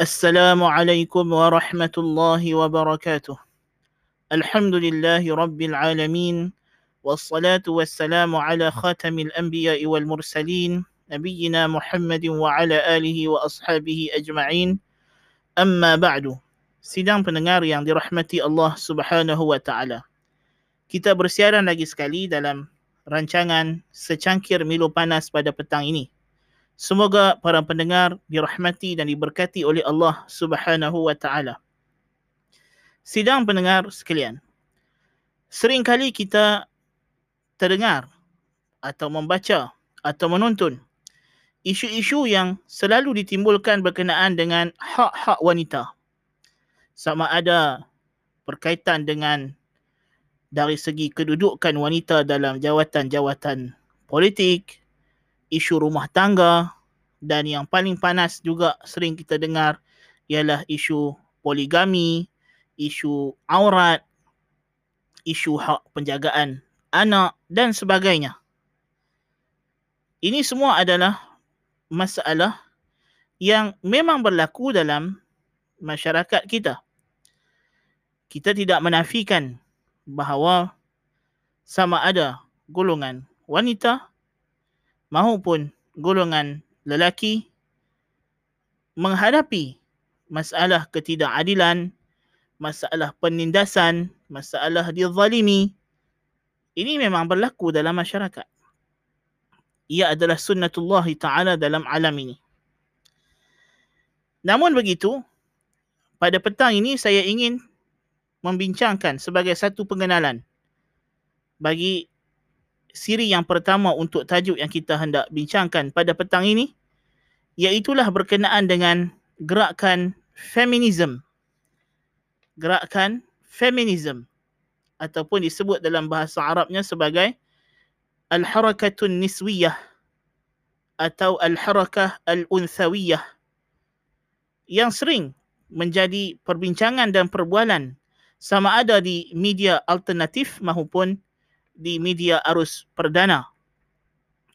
السلام عليكم ورحمة الله وبركاته الحمد لله رب العالمين والصلاة والسلام على خاتم الأنبياء والمرسلين نبينا محمد وعلى آله وأصحابه أجمعين أما بعد Sidang pendengar yang dirahmati Allah Subhanahu wa taala. Kita bersiaran lagi sekali dalam rancangan secangkir Milo Panas pada petang ini. Semoga para pendengar dirahmati dan diberkati oleh Allah Subhanahu wa taala. Sidang pendengar sekalian. Seringkali kita terdengar atau membaca atau menonton isu-isu yang selalu ditimbulkan berkenaan dengan hak-hak wanita. Sama ada berkaitan dengan dari segi kedudukan wanita dalam jawatan-jawatan politik, isu rumah tangga dan yang paling panas juga sering kita dengar ialah isu poligami, isu aurat, isu hak penjagaan anak dan sebagainya. Ini semua adalah masalah yang memang berlaku dalam masyarakat kita kita tidak menafikan bahawa sama ada golongan wanita maupun golongan lelaki menghadapi masalah ketidakadilan, masalah penindasan, masalah dizalimi. Ini memang berlaku dalam masyarakat. Ia adalah sunnatullah ta'ala dalam alam ini. Namun begitu, pada petang ini saya ingin membincangkan sebagai satu pengenalan bagi siri yang pertama untuk tajuk yang kita hendak bincangkan pada petang ini iaitulah berkenaan dengan gerakan feminism. Gerakan feminism ataupun disebut dalam bahasa Arabnya sebagai al-harakatun niswiyah atau al-harakah al-unthawiyah yang sering menjadi perbincangan dan perbualan sama ada di media alternatif maupun di media arus perdana.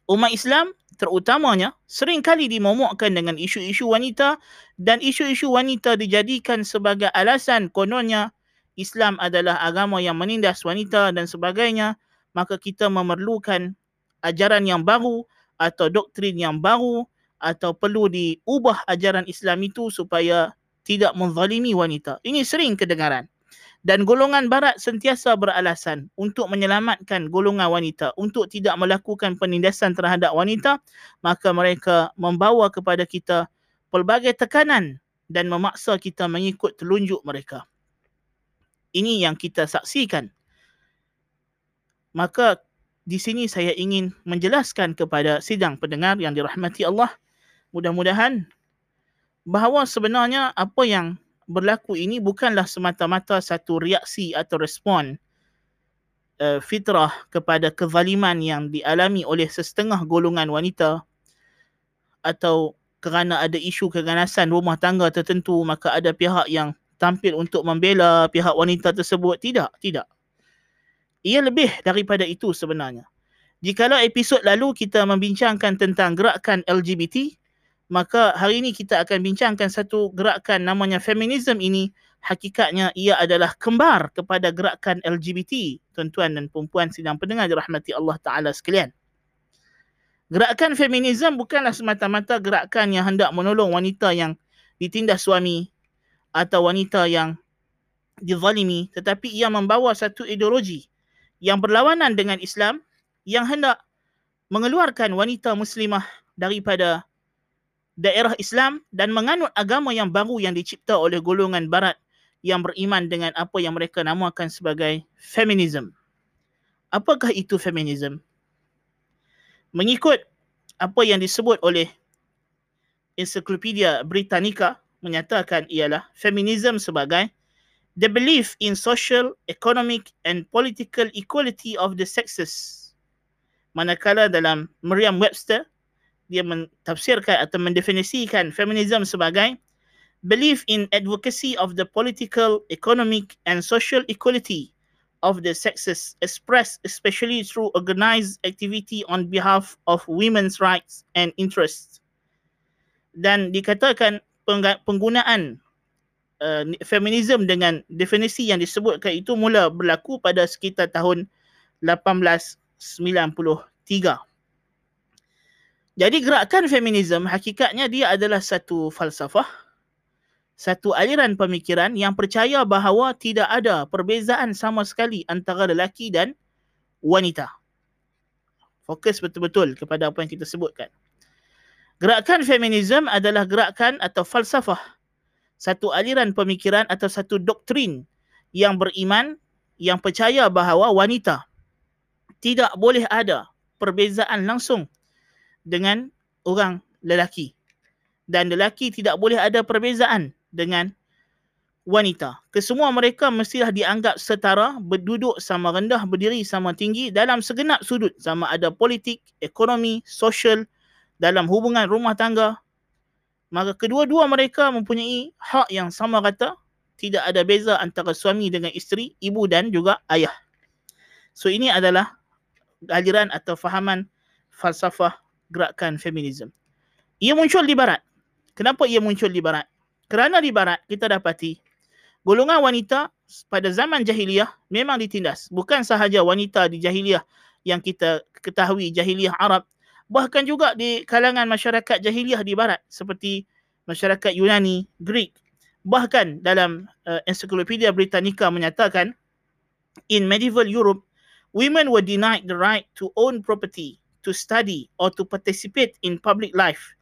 Umat Islam terutamanya sering kali dimomokkan dengan isu-isu wanita dan isu-isu wanita dijadikan sebagai alasan kononnya Islam adalah agama yang menindas wanita dan sebagainya, maka kita memerlukan ajaran yang baru atau doktrin yang baru atau perlu diubah ajaran Islam itu supaya tidak menzalimi wanita. Ini sering kedengaran dan golongan barat sentiasa beralasan untuk menyelamatkan golongan wanita untuk tidak melakukan penindasan terhadap wanita maka mereka membawa kepada kita pelbagai tekanan dan memaksa kita mengikut telunjuk mereka. Ini yang kita saksikan. Maka di sini saya ingin menjelaskan kepada sidang pendengar yang dirahmati Allah. Mudah-mudahan bahawa sebenarnya apa yang berlaku ini bukanlah semata-mata satu reaksi atau respon uh, fitrah kepada kezaliman yang dialami oleh setengah golongan wanita atau kerana ada isu keganasan rumah tangga tertentu maka ada pihak yang tampil untuk membela pihak wanita tersebut. Tidak tidak. Ia lebih daripada itu sebenarnya. Jikalau episod lalu kita membincangkan tentang gerakan LGBT maka hari ini kita akan bincangkan satu gerakan namanya feminism ini. Hakikatnya ia adalah kembar kepada gerakan LGBT tuan-tuan dan puan-puan sidang pendengar dirahmati Allah taala sekalian. Gerakan feminism bukanlah semata-mata gerakan yang hendak menolong wanita yang ditindas suami atau wanita yang dizalimi tetapi ia membawa satu ideologi yang berlawanan dengan Islam yang hendak mengeluarkan wanita muslimah daripada daerah Islam dan menganut agama yang baru yang dicipta oleh golongan barat yang beriman dengan apa yang mereka namakan sebagai feminism. Apakah itu feminism? Mengikut apa yang disebut oleh Encyclopedia Britannica menyatakan ialah feminism sebagai the belief in social, economic and political equality of the sexes. Manakala dalam Merriam-Webster dia mentafsirkan atau mendefinisikan feminism sebagai belief in advocacy of the political, economic and social equality of the sexes expressed especially through organized activity on behalf of women's rights and interests. Dan dikatakan penggunaan uh, feminisme dengan definisi yang disebutkan itu mula berlaku pada sekitar tahun 1893. Jadi gerakan feminisme hakikatnya dia adalah satu falsafah, satu aliran pemikiran yang percaya bahawa tidak ada perbezaan sama sekali antara lelaki dan wanita. Fokus betul-betul kepada apa yang kita sebutkan. Gerakan feminisme adalah gerakan atau falsafah satu aliran pemikiran atau satu doktrin yang beriman yang percaya bahawa wanita tidak boleh ada perbezaan langsung dengan orang lelaki dan lelaki tidak boleh ada perbezaan dengan wanita. Kesemua mereka mestilah dianggap setara, berduduk sama rendah, berdiri sama tinggi dalam segenap sudut sama ada politik, ekonomi, sosial, dalam hubungan rumah tangga, maka kedua-dua mereka mempunyai hak yang sama rata, tidak ada beza antara suami dengan isteri, ibu dan juga ayah. So ini adalah aliran atau fahaman falsafah gerakan feminisme. Ia muncul di barat. Kenapa ia muncul di barat? Kerana di barat kita dapati golongan wanita pada zaman jahiliah memang ditindas. Bukan sahaja wanita di jahiliah yang kita ketahui jahiliah Arab bahkan juga di kalangan masyarakat jahiliah di barat seperti masyarakat Yunani, Greek. Bahkan dalam uh, Encyclopedia Britannica menyatakan in medieval Europe women were denied the right to own property, to study or to participate in public life.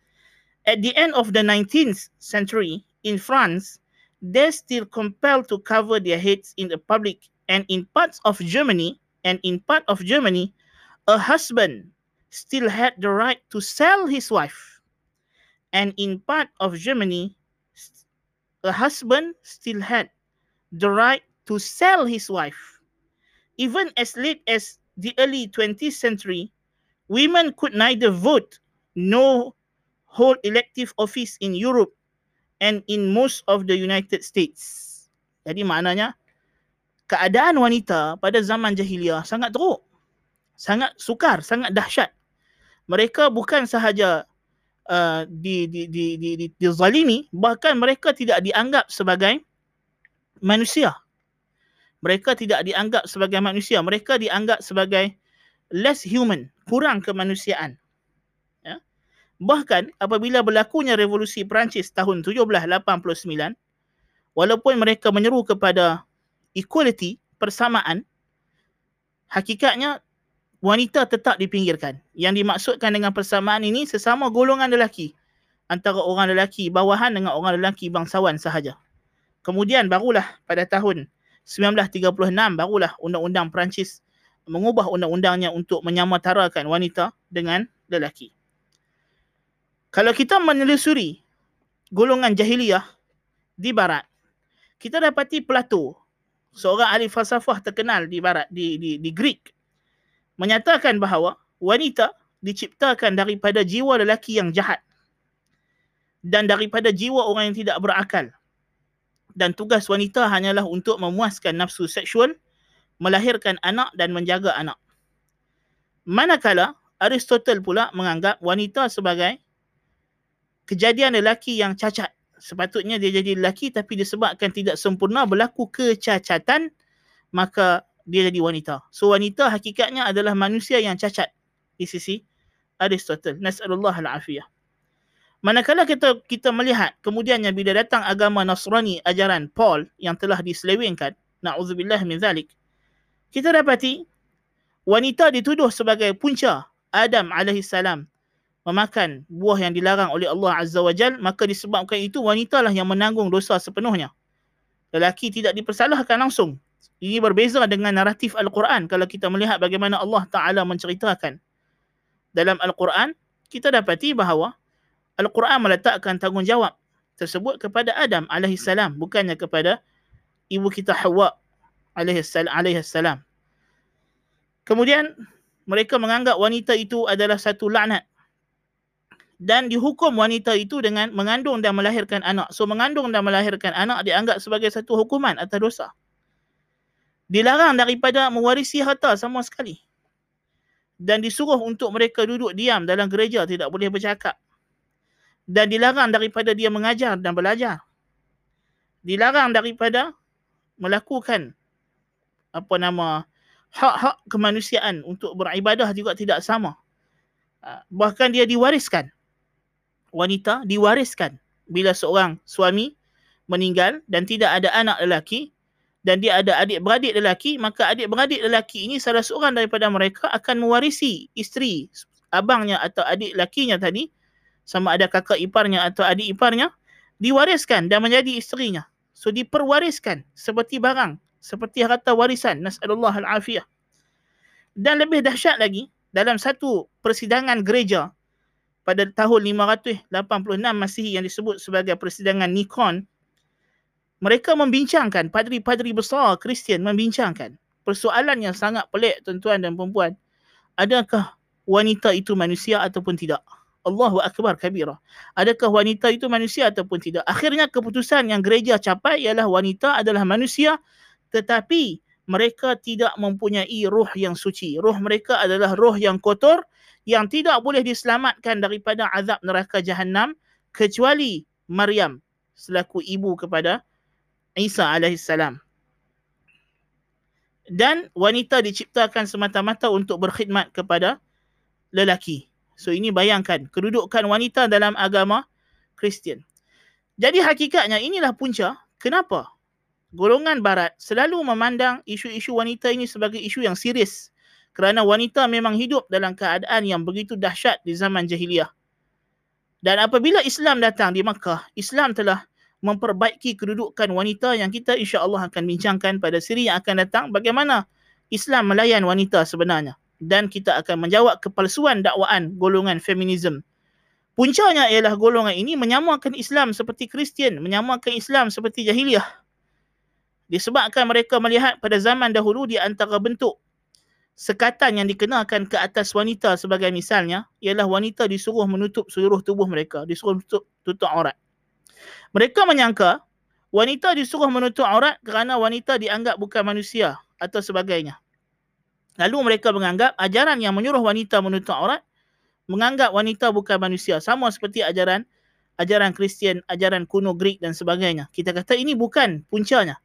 At the end of the 19th century in France, they're still compelled to cover their heads in the public and in parts of Germany and in part of Germany a husband still had the right to sell his wife. And in part of Germany, a husband still had the right to sell his wife. Even as late as the early 20th century, women could neither vote nor hold elective office in Europe and in most of the United States. Jadi maknanya, keadaan wanita pada zaman jahiliah sangat teruk. Sangat sukar, sangat dahsyat mereka bukan sahaja uh, di, di, di, di, di, dizalimi, bahkan mereka tidak dianggap sebagai manusia. Mereka tidak dianggap sebagai manusia. Mereka dianggap sebagai less human, kurang kemanusiaan. Ya? Bahkan apabila berlakunya revolusi Perancis tahun 1789, walaupun mereka menyeru kepada equality, persamaan, hakikatnya wanita tetap dipinggirkan. Yang dimaksudkan dengan persamaan ini sesama golongan lelaki. Antara orang lelaki bawahan dengan orang lelaki bangsawan sahaja. Kemudian barulah pada tahun 1936 barulah undang-undang Perancis mengubah undang-undangnya untuk menyamatarakan wanita dengan lelaki. Kalau kita menelusuri golongan jahiliyah di barat, kita dapati Plato, seorang ahli falsafah terkenal di barat di di di Greek menyatakan bahawa wanita diciptakan daripada jiwa lelaki yang jahat dan daripada jiwa orang yang tidak berakal. Dan tugas wanita hanyalah untuk memuaskan nafsu seksual, melahirkan anak dan menjaga anak. Manakala Aristotle pula menganggap wanita sebagai kejadian lelaki yang cacat. Sepatutnya dia jadi lelaki tapi disebabkan tidak sempurna berlaku kecacatan, maka dia jadi wanita. So wanita hakikatnya adalah manusia yang cacat di sisi Aristotle. Nas'alullah al-afiyah. Manakala kita kita melihat kemudiannya bila datang agama Nasrani ajaran Paul yang telah diselewengkan, na'udzubillah min zalik, kita dapati wanita dituduh sebagai punca Adam alaihi salam memakan buah yang dilarang oleh Allah Azza wa Jal, maka disebabkan itu wanita lah yang menanggung dosa sepenuhnya. Lelaki tidak dipersalahkan langsung ini berbeza dengan naratif Al-Quran kalau kita melihat bagaimana Allah Ta'ala menceritakan. Dalam Al-Quran, kita dapati bahawa Al-Quran meletakkan tanggungjawab tersebut kepada Adam AS bukannya kepada ibu kita Hawa AS. Kemudian, mereka menganggap wanita itu adalah satu laknat dan dihukum wanita itu dengan mengandung dan melahirkan anak. So mengandung dan melahirkan anak dianggap sebagai satu hukuman atau dosa dilarang daripada mewarisi harta sama sekali. Dan disuruh untuk mereka duduk diam dalam gereja, tidak boleh bercakap. dan dilarang daripada dia mengajar dan belajar. Dilarang daripada melakukan apa nama hak-hak kemanusiaan untuk beribadah juga tidak sama. Ah, bahkan dia diwariskan. Wanita diwariskan bila seorang suami meninggal dan tidak ada anak lelaki dan dia ada adik-beradik lelaki, maka adik-beradik lelaki ini salah seorang daripada mereka akan mewarisi isteri abangnya atau adik lakinya tadi sama ada kakak iparnya atau adik iparnya diwariskan dan menjadi isterinya. So diperwariskan seperti barang, seperti harta warisan. Nas'alullah al-afiyah. Dan lebih dahsyat lagi, dalam satu persidangan gereja pada tahun 586 Masihi yang disebut sebagai persidangan Nikon, mereka membincangkan, padri-padri besar Kristian membincangkan persoalan yang sangat pelik tuan-tuan dan perempuan. Adakah wanita itu manusia ataupun tidak. Allahu Akbar kabira. Adakah wanita itu manusia ataupun tidak? Akhirnya keputusan yang gereja capai ialah wanita adalah manusia tetapi mereka tidak mempunyai roh yang suci. Roh mereka adalah roh yang kotor yang tidak boleh diselamatkan daripada azab neraka jahanam kecuali Maryam selaku ibu kepada Isa alaihissalam. Dan wanita diciptakan semata-mata untuk berkhidmat kepada lelaki. So ini bayangkan kedudukan wanita dalam agama Kristian. Jadi hakikatnya inilah punca kenapa golongan barat selalu memandang isu-isu wanita ini sebagai isu yang serius kerana wanita memang hidup dalam keadaan yang begitu dahsyat di zaman jahiliah. Dan apabila Islam datang di Makkah, Islam telah memperbaiki kedudukan wanita yang kita insya-Allah akan bincangkan pada siri yang akan datang bagaimana Islam melayan wanita sebenarnya dan kita akan menjawab kepalsuan dakwaan golongan feminisme. Puncanya ialah golongan ini menyamakan Islam seperti Kristian, menyamakan Islam seperti jahiliah. Disebabkan mereka melihat pada zaman dahulu di antara bentuk sekatan yang dikenakan ke atas wanita sebagai misalnya ialah wanita disuruh menutup seluruh tubuh mereka, disuruh tutup, tutup aurat. Mereka menyangka wanita disuruh menutup aurat kerana wanita dianggap bukan manusia atau sebagainya. Lalu mereka menganggap ajaran yang menyuruh wanita menutup aurat menganggap wanita bukan manusia sama seperti ajaran ajaran Kristian, ajaran kuno Greek dan sebagainya. Kita kata ini bukan puncanya.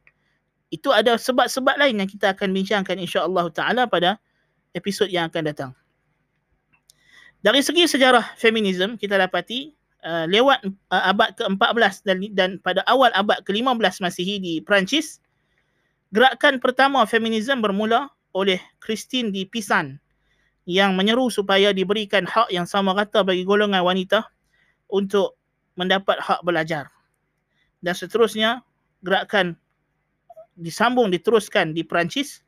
Itu ada sebab-sebab lain yang kita akan bincangkan insya-Allah taala pada episod yang akan datang. Dari segi sejarah feminisme kita dapati uh, lewat uh, abad ke-14 dan dan pada awal abad ke-15 Masihi di Perancis gerakan pertama feminisme bermula oleh Christine di Pisan yang menyeru supaya diberikan hak yang sama rata bagi golongan wanita untuk mendapat hak belajar. Dan seterusnya, gerakan disambung diteruskan di Perancis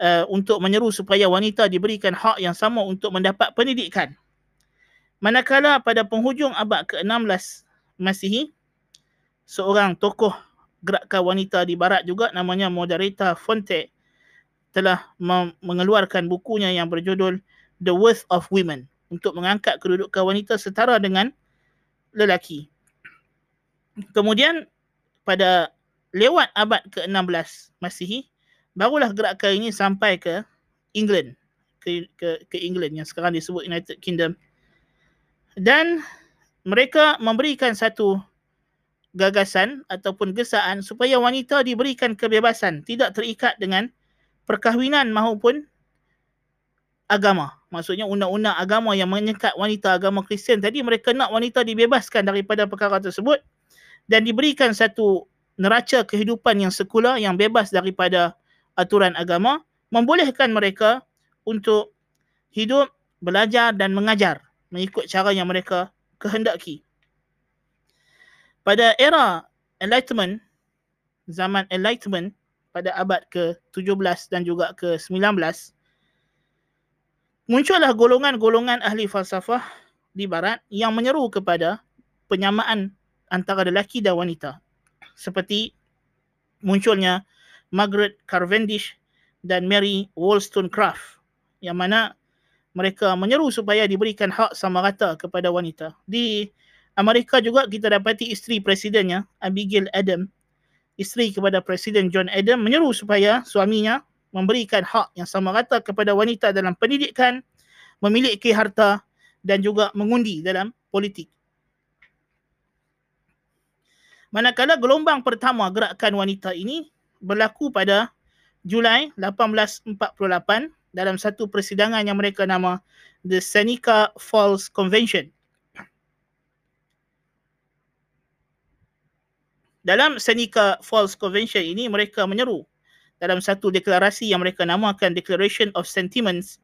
uh, untuk menyeru supaya wanita diberikan hak yang sama untuk mendapat pendidikan. Manakala pada penghujung abad ke-16 Masihi, seorang tokoh gerakan wanita di barat juga namanya Moderata Fonte telah mengeluarkan bukunya yang berjudul The Worth of Women untuk mengangkat kedudukan wanita setara dengan lelaki. Kemudian pada lewat abad ke-16 Masihi barulah gerakan ini sampai ke England ke ke ke England yang sekarang disebut United Kingdom. Dan mereka memberikan satu gagasan ataupun gesaan supaya wanita diberikan kebebasan tidak terikat dengan perkahwinan maupun agama. Maksudnya undang-undang agama yang menyekat wanita agama Kristian tadi mereka nak wanita dibebaskan daripada perkara tersebut dan diberikan satu neraca kehidupan yang sekular yang bebas daripada aturan agama membolehkan mereka untuk hidup, belajar dan mengajar mengikut cara yang mereka kehendaki. Pada era Enlightenment, zaman Enlightenment, pada abad ke-17 dan juga ke-19 muncullah golongan-golongan ahli falsafah di barat yang menyeru kepada penyamaan antara lelaki dan wanita seperti munculnya Margaret Cavendish dan Mary Wollstonecraft yang mana mereka menyeru supaya diberikan hak sama rata kepada wanita. Di Amerika juga kita dapati isteri presidennya Abigail Adams isteri kepada Presiden John Adam menyeru supaya suaminya memberikan hak yang sama rata kepada wanita dalam pendidikan, memiliki harta dan juga mengundi dalam politik. Manakala gelombang pertama gerakan wanita ini berlaku pada Julai 1848 dalam satu persidangan yang mereka nama The Seneca Falls Convention. Dalam Seneca Falls Convention ini mereka menyeru dalam satu deklarasi yang mereka namakan Declaration of Sentiments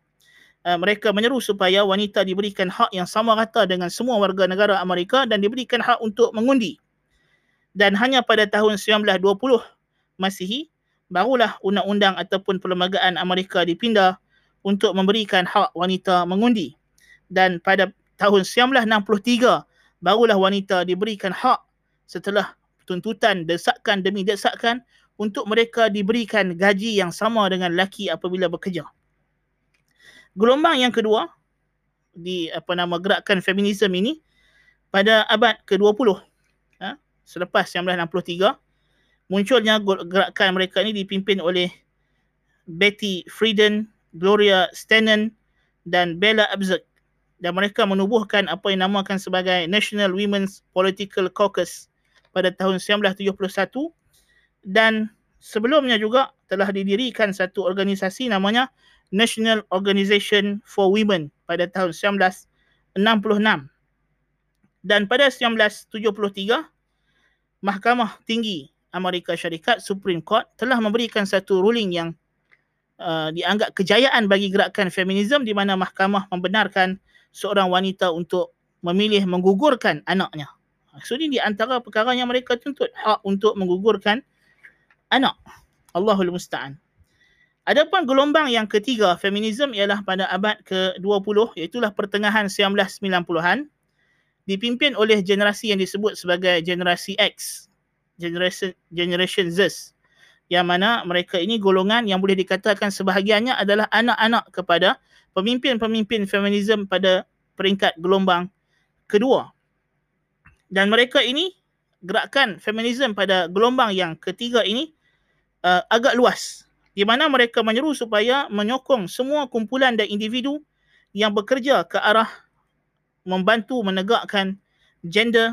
Uh, mereka menyeru supaya wanita diberikan hak yang sama rata dengan semua warga negara Amerika dan diberikan hak untuk mengundi. Dan hanya pada tahun 1920 Masihi barulah undang-undang ataupun perlembagaan Amerika dipindah untuk memberikan hak wanita mengundi. Dan pada tahun 1963 barulah wanita diberikan hak setelah tuntutan desakan demi desakan untuk mereka diberikan gaji yang sama dengan lelaki apabila bekerja gelombang yang kedua di apa nama gerakan feminisme ini pada abad ke-20 ha, selepas 1963 munculnya gerakan mereka ini dipimpin oleh Betty Friedan, Gloria Steinem dan Bella Abzug dan mereka menubuhkan apa yang namakan sebagai National Women's Political Caucus pada tahun 1971 dan sebelumnya juga telah didirikan satu organisasi namanya National Organization for Women pada tahun 1966. Dan pada 1973, Mahkamah Tinggi Amerika Syarikat Supreme Court telah memberikan satu ruling yang uh, dianggap kejayaan bagi gerakan feminisme di mana mahkamah membenarkan seorang wanita untuk memilih menggugurkan anaknya. So ini di antara perkara yang mereka tuntut hak untuk menggugurkan anak. Allahul Musta'an. Adapun gelombang yang ketiga feminisme ialah pada abad ke-20 iaitu pertengahan 1990-an dipimpin oleh generasi yang disebut sebagai generasi X, generation generation Z yang mana mereka ini golongan yang boleh dikatakan sebahagiannya adalah anak-anak kepada pemimpin-pemimpin feminisme pada peringkat gelombang kedua. Dan mereka ini gerakan feminisme pada gelombang yang ketiga ini uh, agak luas di mana mereka menyeru supaya menyokong semua kumpulan dan individu yang bekerja ke arah membantu menegakkan gender,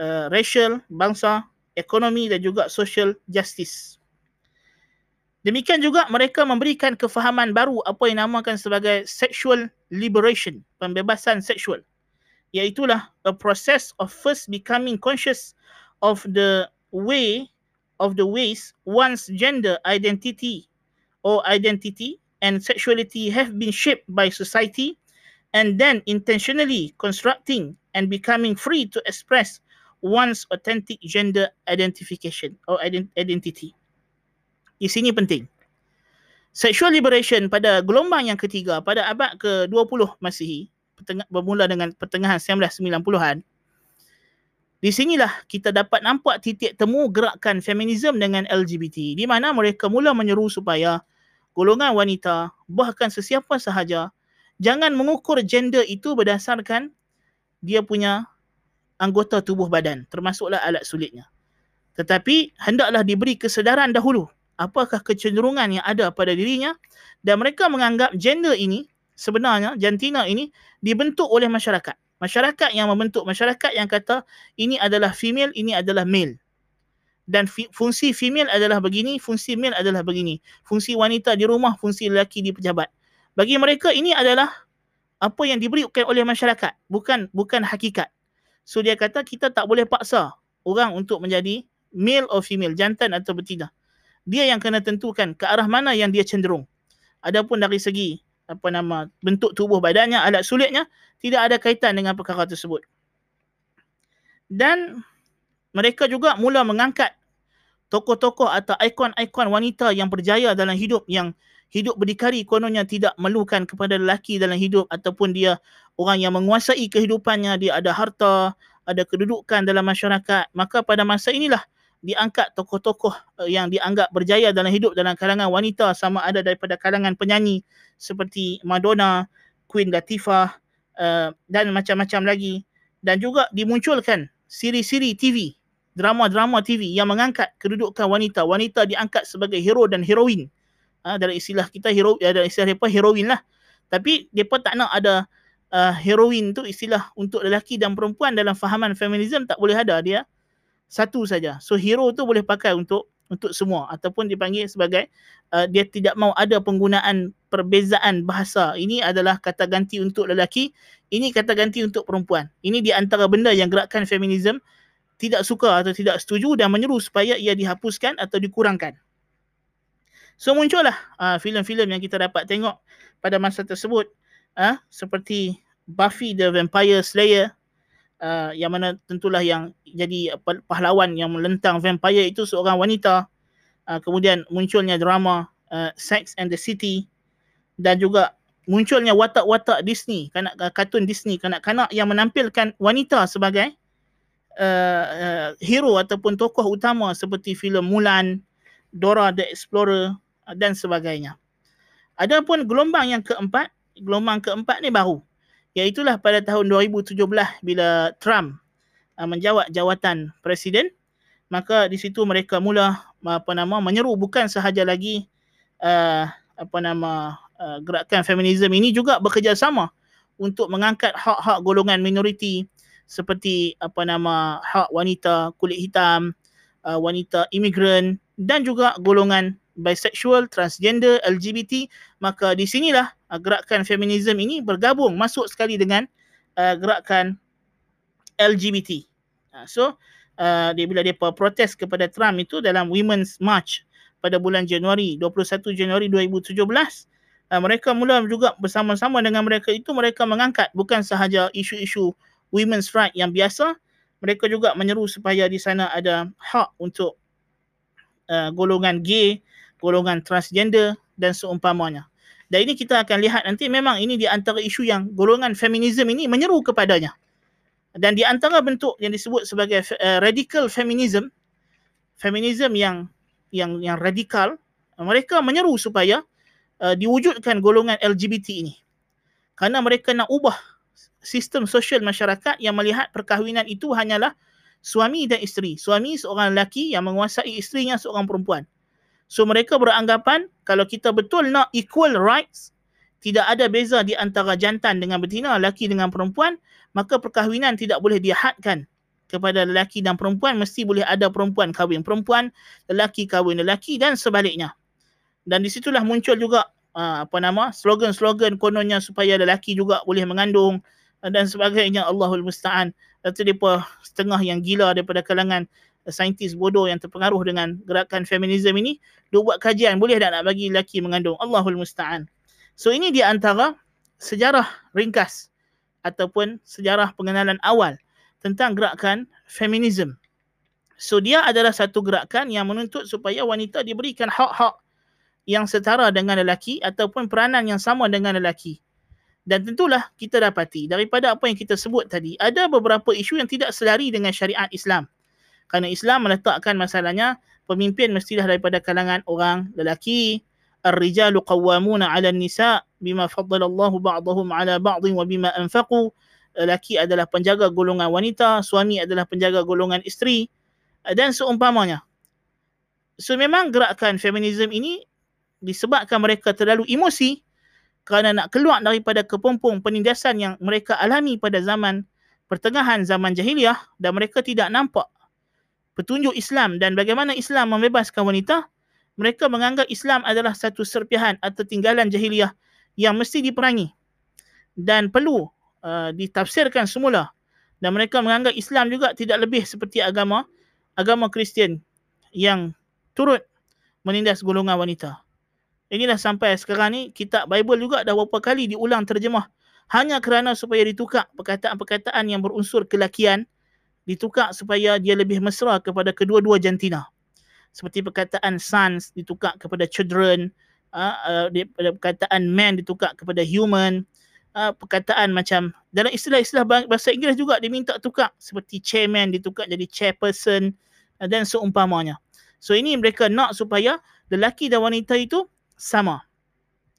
uh, racial, bangsa, ekonomi dan juga social justice. Demikian juga mereka memberikan kefahaman baru apa yang namakan sebagai sexual liberation, pembebasan seksual. Iaitulah a process of first becoming conscious of the way of the ways one's gender identity or identity and sexuality have been shaped by society and then intentionally constructing and becoming free to express one's authentic gender identification or identity. Di sini penting. Sexual liberation pada gelombang yang ketiga pada abad ke-20 Masihi bermula dengan pertengahan 1990-an di sinilah kita dapat nampak titik temu gerakan feminisme dengan LGBT di mana mereka mula menyeru supaya golongan wanita bahkan sesiapa sahaja jangan mengukur gender itu berdasarkan dia punya anggota tubuh badan. Termasuklah alat sulitnya. Tetapi hendaklah diberi kesedaran dahulu. Apakah kecenderungan yang ada pada dirinya? Dan mereka menganggap gender ini sebenarnya jantina ini dibentuk oleh masyarakat. Masyarakat yang membentuk. Masyarakat yang kata ini adalah female ini adalah male. Dan fungsi female adalah begini fungsi male adalah begini. Fungsi wanita di rumah fungsi lelaki di pejabat bagi mereka ini adalah apa yang diberikan oleh masyarakat bukan bukan hakikat. So dia kata kita tak boleh paksa orang untuk menjadi male or female jantan atau betina. Dia yang kena tentukan ke arah mana yang dia cenderung. Adapun dari segi apa nama bentuk tubuh badannya alat sulitnya tidak ada kaitan dengan perkara tersebut. Dan mereka juga mula mengangkat tokoh-tokoh atau ikon-ikon wanita yang berjaya dalam hidup yang hidup berdikari kononnya tidak melukan kepada lelaki dalam hidup ataupun dia orang yang menguasai kehidupannya dia ada harta ada kedudukan dalam masyarakat maka pada masa inilah diangkat tokoh-tokoh eh, yang dianggap berjaya dalam hidup dalam kalangan wanita sama ada daripada kalangan penyanyi seperti Madonna, Queen Latifah uh, dan macam-macam lagi dan juga dimunculkan siri-siri TV, drama-drama TV yang mengangkat kedudukan wanita. Wanita diangkat sebagai hero dan heroin. Uh, dalam istilah kita hero ya dalam istilah depa heroin lah. Tapi depa tak nak ada uh, heroin tu istilah untuk lelaki dan perempuan dalam fahaman feminisme tak boleh ada dia satu saja. So hero tu boleh pakai untuk untuk semua ataupun dipanggil sebagai uh, dia tidak mau ada penggunaan perbezaan bahasa. Ini adalah kata ganti untuk lelaki, ini kata ganti untuk perempuan. Ini di antara benda yang gerakan feminisme tidak suka atau tidak setuju dan menyeru supaya ia dihapuskan atau dikurangkan. So muncullah uh, filem-filem yang kita dapat tengok pada masa tersebut uh, seperti Buffy the Vampire Slayer uh, yang mana tentulah yang jadi pahlawan yang melentang vampire itu seorang wanita. Uh, kemudian munculnya drama uh, Sex and the City dan juga munculnya watak-watak Disney, kanak kartun Disney kanak-kanak yang menampilkan wanita sebagai uh, uh, hero ataupun tokoh utama seperti filem Mulan, Dora the Explorer dan sebagainya. Adapun gelombang yang keempat, gelombang keempat ni baru iaitulah pada tahun 2017 bila Trump uh, menjawat jawatan presiden maka di situ mereka mula apa nama menyeru bukan sahaja lagi uh, apa nama uh, gerakan feminisme ini juga bekerjasama untuk mengangkat hak-hak golongan minoriti seperti apa nama hak wanita kulit hitam, uh, wanita imigran dan juga golongan bisexual, transgender, LGBT, maka di sinilah uh, gerakan feminisme ini bergabung masuk sekali dengan uh, gerakan LGBT. Uh, so uh, dia bila dia protes kepada Trump itu dalam Women's March pada bulan Januari 21 Januari 2017 uh, mereka mula juga bersama-sama dengan mereka itu mereka mengangkat bukan sahaja isu-isu women's right yang biasa mereka juga menyeru supaya di sana ada hak untuk uh, golongan gay golongan transgender dan seumpamanya. Dan ini kita akan lihat nanti memang ini di antara isu yang golongan feminisme ini menyeru kepadanya. Dan di antara bentuk yang disebut sebagai uh, radical feminism, feminism yang yang yang radikal, mereka menyeru supaya uh, diwujudkan golongan LGBT ini. Kerana mereka nak ubah sistem sosial masyarakat yang melihat perkahwinan itu hanyalah suami dan isteri. Suami seorang lelaki yang menguasai isterinya seorang perempuan. So mereka beranggapan kalau kita betul nak equal rights, tidak ada beza di antara jantan dengan betina, lelaki dengan perempuan, maka perkahwinan tidak boleh dihadkan kepada lelaki dan perempuan, mesti boleh ada perempuan kahwin perempuan, lelaki kahwin lelaki dan sebaliknya. Dan di situlah muncul juga uh, apa nama slogan-slogan kononnya supaya lelaki juga boleh mengandung uh, dan sebagainya Allahul musta'an. Itu depa setengah yang gila daripada kalangan saintis bodoh yang terpengaruh dengan gerakan feminisme ini dia buat kajian boleh tak nak bagi lelaki mengandung? Allahul musta'an. So ini di antara sejarah ringkas ataupun sejarah pengenalan awal tentang gerakan feminisme so dia adalah satu gerakan yang menuntut supaya wanita diberikan hak-hak yang setara dengan lelaki ataupun peranan yang sama dengan lelaki. Dan tentulah kita dapati daripada apa yang kita sebut tadi ada beberapa isu yang tidak selari dengan syariat Islam kerana Islam meletakkan masalahnya pemimpin mestilah daripada kalangan orang lelaki. Ar-rijalu qawwamuna 'ala an-nisa bima faddala Allah ba'dahum 'ala ba'dhin wa bima anfaqu. Lelaki adalah penjaga golongan wanita suami adalah penjaga golongan isteri. Dan seumpamanya so memang gerakan feminisme ini disebabkan mereka terlalu emosi kerana nak keluar daripada kepompong penindasan yang mereka alami pada zaman pertengahan zaman jahiliah dan mereka tidak nampak petunjuk Islam dan bagaimana Islam membebaskan wanita, mereka menganggap Islam adalah satu serpihan atau tinggalan jahiliah yang mesti diperangi dan perlu uh, ditafsirkan semula. Dan mereka menganggap Islam juga tidak lebih seperti agama agama Kristian yang turut menindas golongan wanita. Inilah sampai sekarang ni kitab Bible juga dah beberapa kali diulang terjemah hanya kerana supaya ditukar perkataan-perkataan yang berunsur kelakian ditukar supaya dia lebih mesra kepada kedua-dua jantina. Seperti perkataan sons ditukar kepada children, uh, uh, perkataan man ditukar kepada human, uh, perkataan macam dalam istilah-istilah bahasa Inggeris juga diminta tukar seperti chairman ditukar jadi chairperson uh, dan seumpamanya. So ini mereka nak supaya lelaki dan wanita itu sama.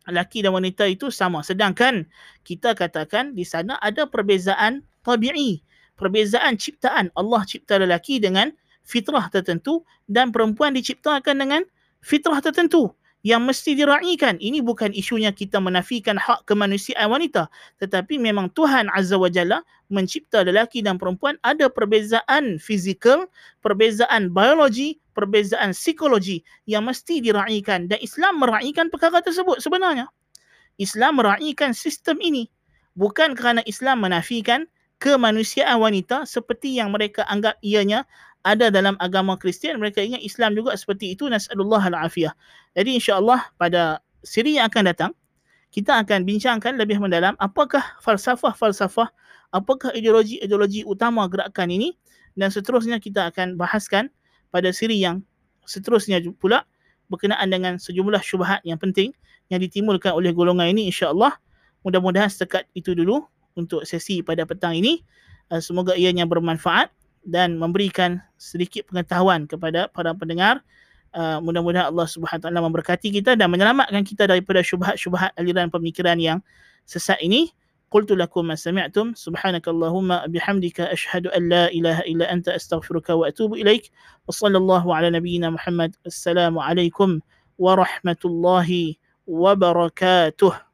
Lelaki dan wanita itu sama. Sedangkan kita katakan di sana ada perbezaan tabi'i perbezaan ciptaan Allah cipta lelaki dengan fitrah tertentu dan perempuan diciptakan dengan fitrah tertentu yang mesti diraihkan. Ini bukan isunya kita menafikan hak kemanusiaan wanita. Tetapi memang Tuhan Azza wa Jalla mencipta lelaki dan perempuan ada perbezaan fizikal, perbezaan biologi, perbezaan psikologi yang mesti diraihkan. Dan Islam meraihkan perkara tersebut sebenarnya. Islam meraihkan sistem ini. Bukan kerana Islam menafikan kemanusiaan wanita seperti yang mereka anggap ianya ada dalam agama Kristian mereka ingat Islam juga seperti itu nasallallahu alafiyah. Jadi insya-Allah pada siri yang akan datang kita akan bincangkan lebih mendalam apakah falsafah-falsafah apakah ideologi-ideologi utama gerakan ini dan seterusnya kita akan bahaskan pada siri yang seterusnya pula berkenaan dengan sejumlah syubhat yang penting yang ditimbulkan oleh golongan ini insya-Allah mudah-mudahan setakat itu dulu untuk sesi pada petang ini uh, semoga ianya bermanfaat dan memberikan sedikit pengetahuan kepada para pendengar. Uh, mudah-mudahan Allah Subhanahu taala memberkati kita dan menyelamatkan kita daripada syubhat-syubhat aliran pemikiran yang sesat ini. Qultu lakum ma sami'tum subhanakallahumma bihamdika ashhadu an la ilaha illa anta astaghfiruka wa atubu ilaik. Wa sallallahu ala nabiyyina Muhammad. Assalamu alaikum warahmatullahi wabarakatuh.